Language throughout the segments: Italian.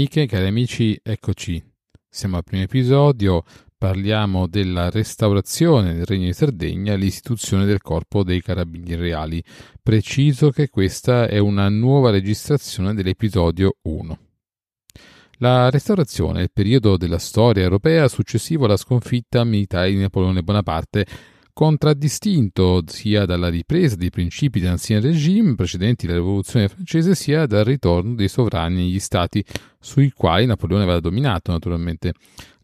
Amiche, cari amici, eccoci. Siamo al primo episodio, parliamo della restaurazione del Regno di Sardegna e l'istituzione del Corpo dei Carabinieri Reali. Preciso che questa è una nuova registrazione dell'episodio 1. La restaurazione è il periodo della storia europea successivo alla sconfitta militare di Napoleone Bonaparte contraddistinto sia dalla ripresa dei principi dell'ancien regime precedenti la rivoluzione francese sia dal ritorno dei sovrani negli stati sui quali Napoleone aveva dominato naturalmente.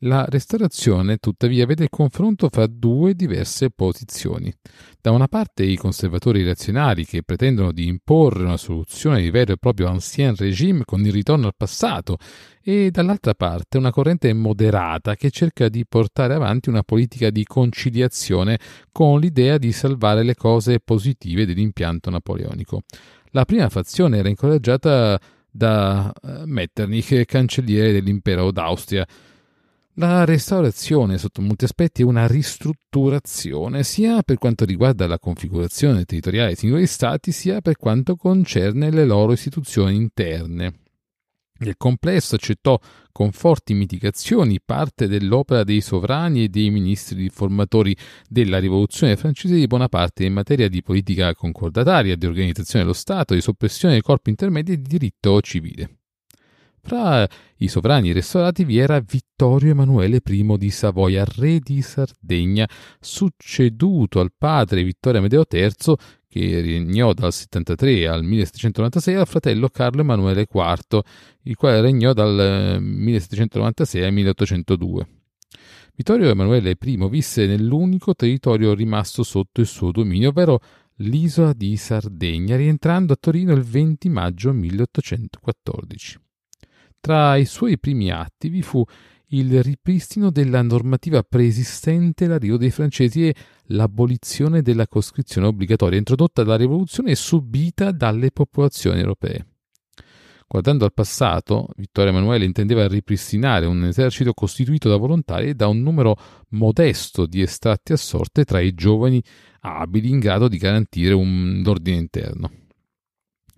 La restaurazione tuttavia vede il confronto fra due diverse posizioni. Da una parte i conservatori reazionari che pretendono di imporre una soluzione di vero e proprio ancien regime con il ritorno al passato e dall'altra parte una corrente moderata che cerca di portare avanti una politica di conciliazione con l'idea di salvare le cose positive dell'impianto napoleonico. La prima fazione era incoraggiata da eh, Metternich, cancelliere dell'impero d'Austria. La restaurazione, sotto molti aspetti, è una ristrutturazione, sia per quanto riguarda la configurazione territoriale dei singoli stati, sia per quanto concerne le loro istituzioni interne. Il complesso accettò con forti mitigazioni parte dell'opera dei sovrani e dei ministri riformatori della rivoluzione francese di Bonaparte in materia di politica concordataria, di organizzazione dello Stato, di soppressione dei corpi intermedi e di diritto civile. Fra i sovrani restaurati vi era Vittorio Emanuele I di Savoia, re di Sardegna, succeduto al padre Vittorio Amedeo III, che regnò dal 73 al 1796 al fratello Carlo Emanuele IV, il quale regnò dal 1796 al 1802. Vittorio Emanuele I visse nell'unico territorio rimasto sotto il suo dominio, ovvero l'isola di Sardegna, rientrando a Torino il 20 maggio 1814. Tra i suoi primi atti vi fu il ripristino della normativa preesistente l'arrivo dei francesi e l'abolizione della coscrizione obbligatoria introdotta dalla rivoluzione e subita dalle popolazioni europee. Guardando al passato, Vittorio Emanuele intendeva ripristinare un esercito costituito da volontari e da un numero modesto di estratti a sorte tra i giovani abili in grado di garantire un ordine interno.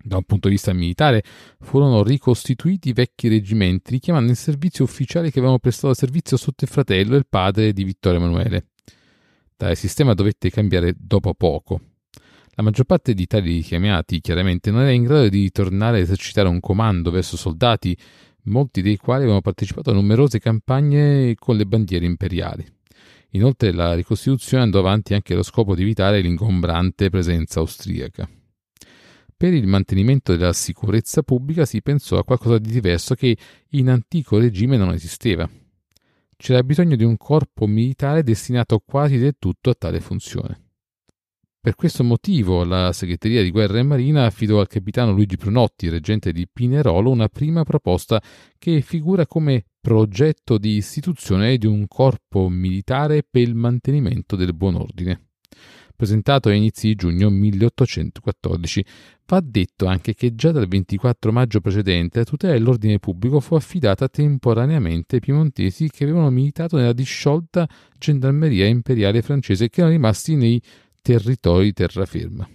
Da un punto di vista militare, furono ricostituiti i vecchi reggimenti, richiamando in servizio ufficiali che avevano prestato servizio sotto il fratello e il padre di Vittorio Emanuele. Tale sistema dovette cambiare dopo poco. La maggior parte di tali richiamati, chiaramente, non era in grado di tornare a esercitare un comando verso soldati, molti dei quali avevano partecipato a numerose campagne con le bandiere imperiali. Inoltre la ricostituzione andò avanti anche allo scopo di evitare l'ingombrante presenza austriaca. Per il mantenimento della sicurezza pubblica si pensò a qualcosa di diverso che in antico regime non esisteva. C'era bisogno di un corpo militare destinato quasi del tutto a tale funzione. Per questo motivo la segreteria di guerra e marina affidò al capitano Luigi Prunotti, reggente di Pinerolo, una prima proposta che figura come progetto di istituzione di un corpo militare per il mantenimento del buon ordine presentato a inizi di giugno 1814. Va detto anche che già dal 24 maggio precedente la tutela dell'ordine pubblico fu affidata temporaneamente ai piemontesi che avevano militato nella disciolta gendarmeria imperiale francese e che erano rimasti nei territori di terraferma.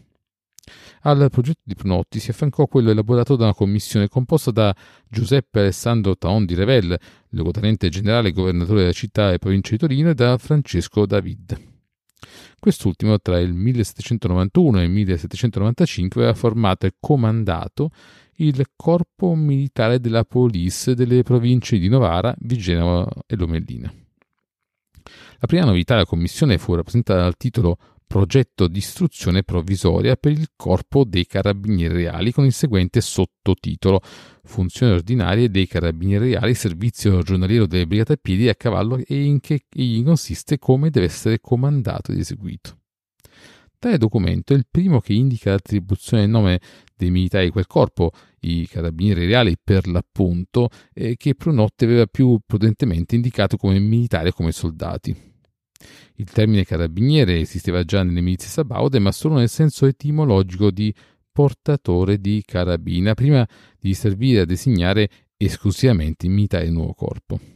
Al progetto di Pnotti si affiancò quello elaborato da una commissione composta da Giuseppe Alessandro Taon di Revel, luogotenente generale e governatore della città e provincia di Torino, e da Francesco David. Quest'ultimo tra il 1791 e il 1795 aveva formato e comandato il corpo militare della police delle province di Novara, Vigeno e Lomellina. La prima novità della commissione fu rappresentata dal titolo progetto di istruzione provvisoria per il Corpo dei Carabinieri Reali con il seguente sottotitolo Funzioni ordinarie dei Carabinieri Reali, servizio giornaliero delle brigate a piedi e a cavallo e in che egli consiste come deve essere comandato ed eseguito. Tale documento è il primo che indica l'attribuzione del nome dei militari di quel corpo, i carabinieri reali per l'appunto, eh, che Prunotte aveva più prudentemente indicato come militari o come soldati. Il termine carabiniere esisteva già nelle milizie sabaude, ma solo nel senso etimologico di portatore di carabina, prima di servire a designare esclusivamente i militari del nuovo corpo.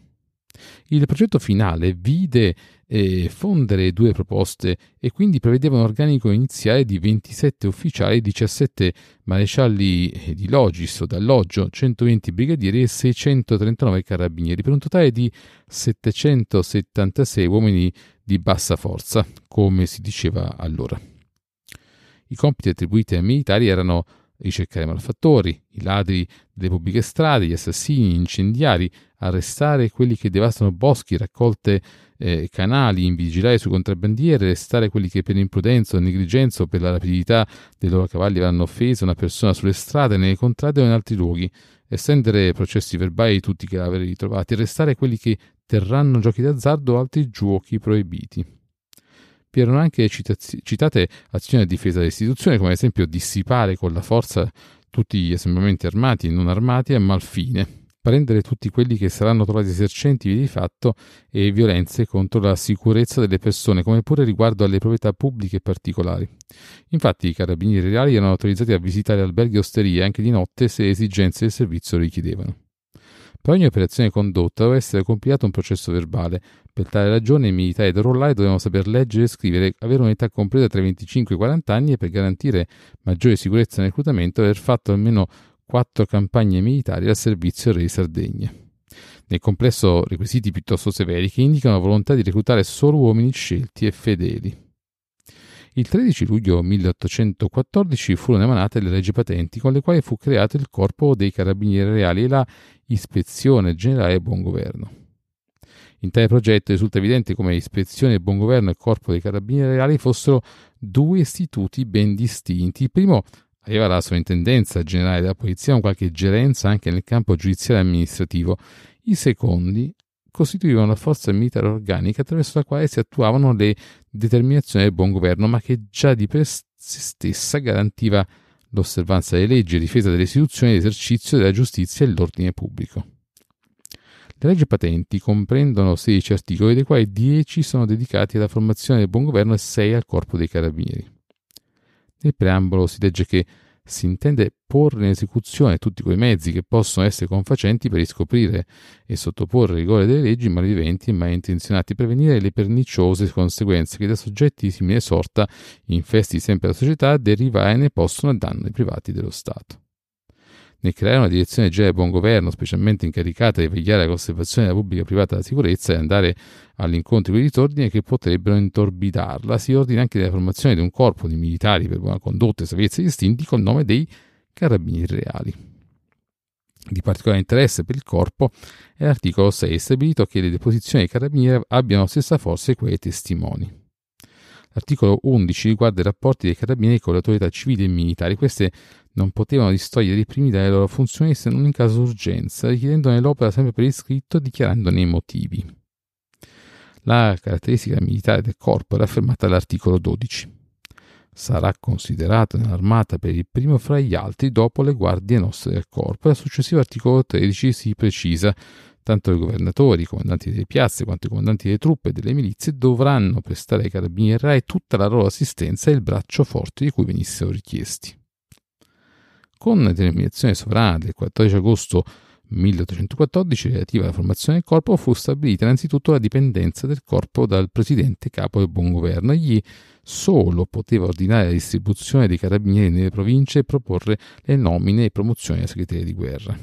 Il progetto finale vide eh, fondere due proposte e quindi prevedeva un organico iniziale di 27 ufficiali, 17 marescialli eh, di Logis o d'alloggio, 120 brigadieri e 639 carabinieri, per un totale di 776 uomini di bassa forza, come si diceva allora. I compiti attribuiti ai militari erano ricercare malfattori, i ladri delle pubbliche strade, gli assassini, gli incendiari, arrestare quelli che devastano boschi, raccolte eh, canali, invigilare sui contrabbandieri, arrestare quelli che per imprudenza o negligenza o per la rapidità dei loro cavalli avranno offeso una persona sulle strade, nelle contrade o in altri luoghi, estendere processi verbali di tutti i cadaveri ritrovati, arrestare quelli che terranno giochi d'azzardo o altri giochi proibiti. Erano anche citaz- citate azioni a difesa dell'istituzione, come ad esempio dissipare con la forza tutti gli assembramenti armati e non armati a malfine, prendere tutti quelli che saranno trovati esercenti di fatto e violenze contro la sicurezza delle persone, come pure riguardo alle proprietà pubbliche e particolari. Infatti i carabinieri reali erano autorizzati a visitare alberghi e osterie anche di notte se esigenze del servizio richiedevano. Per ogni operazione condotta doveva essere compilato un processo verbale. Per tale ragione i militari del rollare dovevano saper leggere e scrivere, avere un'età completa tra i 25 e i 40 anni e per garantire maggiore sicurezza nel reclutamento aver fatto almeno quattro campagne militari al servizio re di Sardegna. Nel complesso requisiti piuttosto severi che indicano la volontà di reclutare solo uomini scelti e fedeli. Il 13 luglio 1814 furono emanate le leggi patenti con le quali fu creato il Corpo dei Carabinieri Reali e la Ispezione Generale Buon Governo. In tale progetto risulta evidente come Ispezione e Buon Governo e Corpo dei Carabinieri Reali fossero due istituti ben distinti. Il primo aveva la sovrintendenza generale della polizia con qualche gerenza anche nel campo giudiziario e amministrativo. I secondi costituivano una forza militare organica attraverso la quale si attuavano le determinazioni del buon governo, ma che già di per sé stessa garantiva l'osservanza delle leggi, difesa delle istituzioni, l'esercizio della giustizia e l'ordine pubblico. Le leggi patenti comprendono 16 articoli, dei quali 10 sono dedicati alla formazione del buon governo e 6 al corpo dei carabinieri. Nel preambolo si legge che si intende porre in esecuzione tutti quei mezzi che possono essere confacenti per riscoprire e sottoporre il rigore delle leggi malviventi e malintenzionati, prevenire le perniciose conseguenze che da soggetti di simile sorta, infesti sempre la società, derivare ne possono a danno dei privati dello Stato nel creare una direzione generale buon governo, specialmente incaricata di vegliare la conservazione della pubblica e privata della sicurezza e andare all'incontro di disordini che potrebbero intorbidarla, si ordina anche la formazione di un corpo di militari per buona condotta e sapienza distinti col nome dei carabinieri reali. Di particolare interesse per il corpo è l'articolo 6, stabilito che le deposizioni dei carabinieri abbiano la stessa forza di dei testimoni. L'articolo 11 riguarda i rapporti dei carabinieri con le autorità civili e militari. Queste non potevano distogliere i primi dalle loro funzioni se non in caso d'urgenza, richiedendone l'opera sempre per iscritto e dichiarandone i motivi. La caratteristica militare del corpo era affermata all'articolo 12. Sarà considerato nell'armata per il primo fra gli altri dopo le guardie nostre del corpo. E al successivo articolo 13 si precisa tanto i governatori, i comandanti delle piazze quanto i comandanti delle truppe e delle milizie dovranno prestare ai carabinieri tutta la loro assistenza e il braccio forte di cui venissero richiesti. Con determinazione sovrana del 14 agosto 1814 relativa alla formazione del corpo fu stabilita innanzitutto la dipendenza del corpo dal presidente capo del buon governo. Egli solo poteva ordinare la distribuzione dei carabinieri nelle province e proporre le nomine e promozioni alla segreteria di guerra.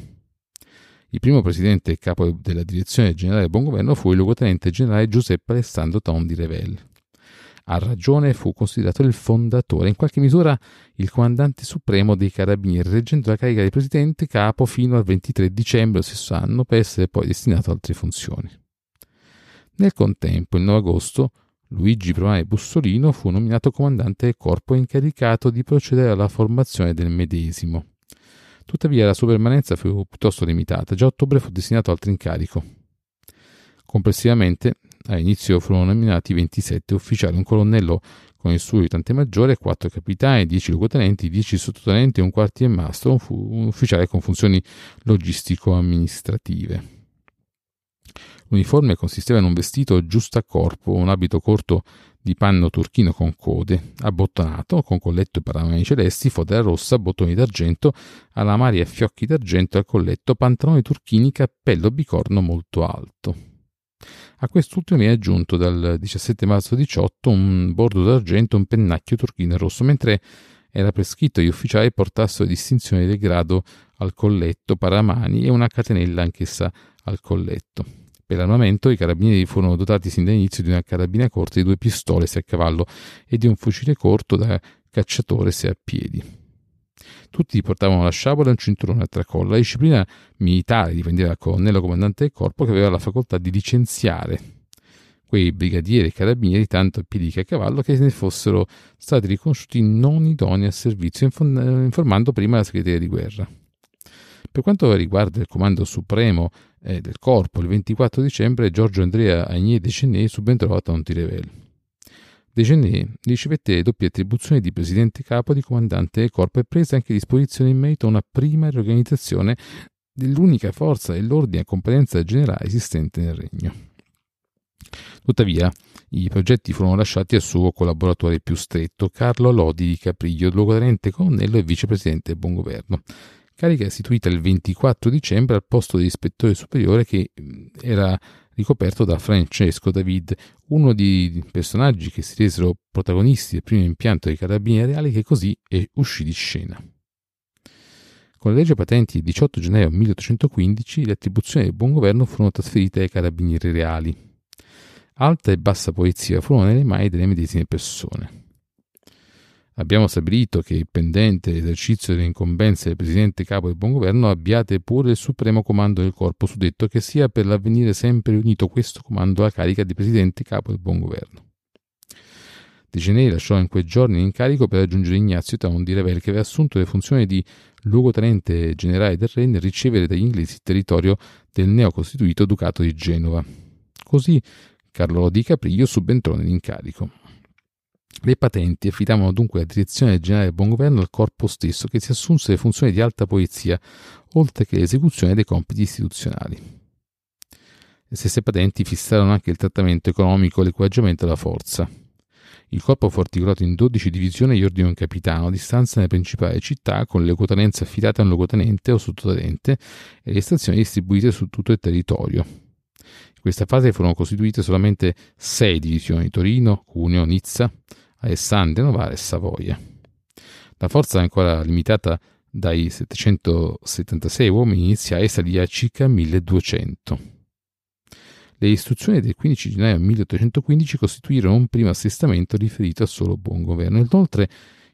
Il primo presidente e capo della direzione generale del buon governo fu il luogotenente generale Giuseppe Alessandro Tondi Revel. A ragione fu considerato il fondatore, in qualche misura il comandante supremo dei carabinieri, reggendo la carica di presidente capo fino al 23 dicembre dello stesso anno per essere poi destinato ad altre funzioni. Nel contempo, il 9 agosto, Luigi Provane Bussolino fu nominato comandante del corpo incaricato di procedere alla formazione del medesimo. Tuttavia la sua permanenza fu piuttosto limitata, già a ottobre fu destinato altro incarico. Complessivamente All'inizio furono nominati 27 ufficiali, un colonnello con il suo aiutante maggiore, 4 capitani, 10 luogotenenti, 10 sottotenenti un quartiermastro, un, fu- un ufficiale con funzioni logistico-amministrative. L'uniforme consisteva in un vestito giusto a corpo, un abito corto di panno turchino con code, abbottonato, con colletto e paramani celesti, fodera rossa, bottoni d'argento, alamari e fiocchi d'argento al colletto, pantaloni turchini, cappello bicorno molto alto. A quest'ultimo viene aggiunto dal 17 marzo 18 un bordo d'argento, un pennacchio turchino e rosso, mentre era prescritto agli ufficiali portassero distinzione del grado al colletto, paramani e una catenella anch'essa al colletto. Per l'armamento i carabinieri furono dotati sin dall'inizio di una carabina corta, di due pistole se a cavallo e di un fucile corto da cacciatore se a piedi. Tutti portavano la sciabola e un cinturone a tracolla. La disciplina militare dipendeva dal colonnello comandante del corpo che aveva la facoltà di licenziare quei brigadieri e carabinieri tanto a piedi che a cavallo che ne fossero stati riconosciuti non idonei al servizio, informando prima la segreteria di guerra. Per quanto riguarda il comando supremo eh, del corpo, il 24 dicembre Giorgio Andrea Agnier Decenné subentrò a Tontirevel. Decenné ricevette doppie attribuzioni di presidente capo di comandante del corpo e prese anche disposizioni in merito a una prima riorganizzazione dell'unica forza dell'ordine a competenza generale esistente nel regno. Tuttavia, i progetti furono lasciati al suo collaboratore più stretto, Carlo Lodi di Capriglio, luogotenente colonnello e vicepresidente del buon governo, carica istituita il 24 dicembre al posto di ispettore superiore che era ricoperto da Francesco David, uno dei personaggi che si resero protagonisti del primo impianto dei carabinieri reali che così uscì di scena. Con la legge patenti del 18 gennaio 1815 le attribuzioni del buon governo furono trasferite ai carabinieri reali. Alta e bassa polizia furono nelle mani delle medesime persone. Abbiamo stabilito che il pendente esercizio delle incombenze del Presidente Capo del Buon Governo abbiate pure il supremo comando del corpo suddetto, che sia per l'avvenire sempre unito questo comando alla carica di Presidente Capo del Buon Governo. De Genei lasciò in quei giorni l'incarico per raggiungere Ignazio Taun di Revel, che aveva assunto le funzioni di luogotenente generale del re nel ricevere dagli inglesi il territorio del neocostituito Ducato di Genova. Così Carlo di Capriglio subentrò nell'incarico. Le patenti affidavano dunque la direzione generale del buon governo al corpo stesso che si assunse le funzioni di alta polizia, oltre che l'esecuzione dei compiti istituzionali. Le stesse patenti fissarono anche il trattamento economico e l'equipaggiamento della forza. Il corpo fu articolato in 12 divisioni e gli ordini un capitano a distanza nelle principali città con le locotenenze affidate a un locotenente o sottotenente e le stazioni distribuite su tutto il territorio. In questa fase furono costituite solamente sei divisioni Torino, Cuneo, Nizza, Alessandria, Novara e Savoia. La forza ancora limitata dai 776 uomini iniziali salì a circa 1200. Le istruzioni del 15 gennaio 1815 costituirono un primo assestamento riferito al solo buon governo. Inoltre,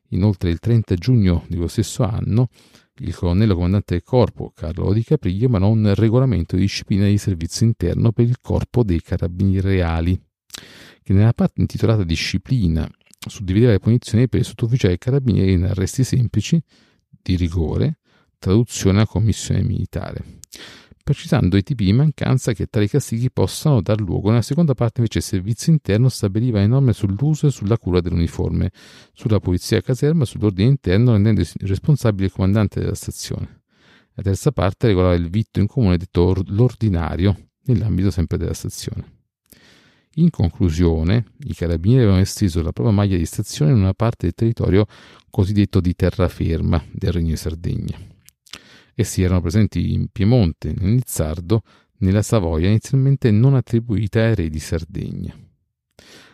inoltre il 30 giugno dello stesso anno, il colonnello comandante del corpo, Carlo Di Capriglio, emanò un regolamento di disciplina di servizio interno per il corpo dei carabinieri reali, che nella parte intitolata Disciplina suddivideva le punizioni per i sottufficiali e carabinieri in arresti semplici, di rigore, traduzione a commissione militare, precisando i tipi di mancanza che tali castighi possano dar luogo. Nella seconda parte invece il servizio interno stabiliva le norme sull'uso e sulla cura dell'uniforme, sulla pulizia a caserma, sull'ordine interno, rendendosi responsabile il comandante della stazione. La terza parte regolava il vitto in comune detto l'ordinario, nell'ambito sempre della stazione. In conclusione, i carabinieri avevano esteso la propria maglia di stazione in una parte del territorio cosiddetto di terraferma del Regno di Sardegna. Essi erano presenti in Piemonte, nel Nizzardo, nella Savoia, inizialmente non attribuita ai re di Sardegna.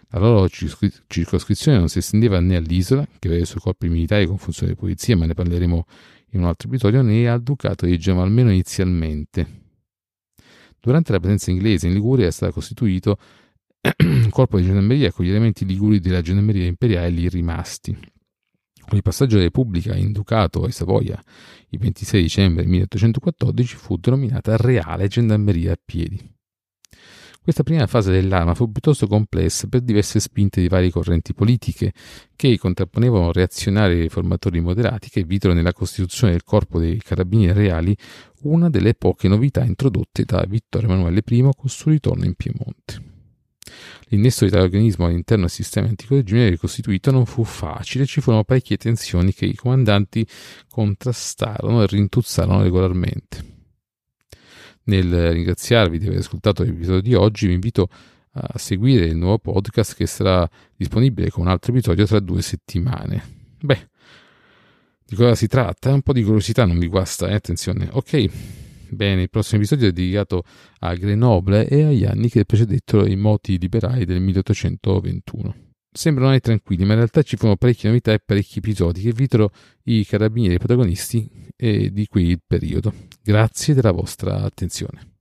La loro circoscrizione non si estendeva né all'isola, che aveva i suoi corpi militari con funzione di polizia, ma ne parleremo in un altro episodio, né al Ducato di Genova, almeno inizialmente. Durante la presenza inglese in Liguria è stato costituito corpo di gendarmeria con gli elementi liguri della gendarmeria imperiale lì rimasti. Con il passaggio della Repubblica in Ducato e Savoia il 26 dicembre 1814 fu denominata Reale Gendarmeria a Piedi. Questa prima fase dell'arma fu piuttosto complessa per diverse spinte di varie correnti politiche che contrapponevano reazionari riformatori moderati che videro nella costituzione del corpo dei carabinieri reali una delle poche novità introdotte da Vittorio Emanuele I col suo ritorno in Piemonte. L'innesto di tale organismo all'interno del sistema antico regime ricostituito non fu facile, ci furono parecchie tensioni che i comandanti contrastarono e rintuzzarono regolarmente. Nel ringraziarvi di aver ascoltato l'episodio di oggi, vi invito a seguire il nuovo podcast che sarà disponibile con un altro episodio tra due settimane. Beh, di cosa si tratta? Un po' di curiosità non vi guasta, eh? attenzione. Ok, Bene, il prossimo episodio è dedicato a Grenoble e agli anni che precedettero i moti liberali del 1821. Sembrano anni tranquilli, ma in realtà ci furono parecchie novità e parecchi episodi che videro i carabinieri protagonisti di quel periodo. Grazie della vostra attenzione.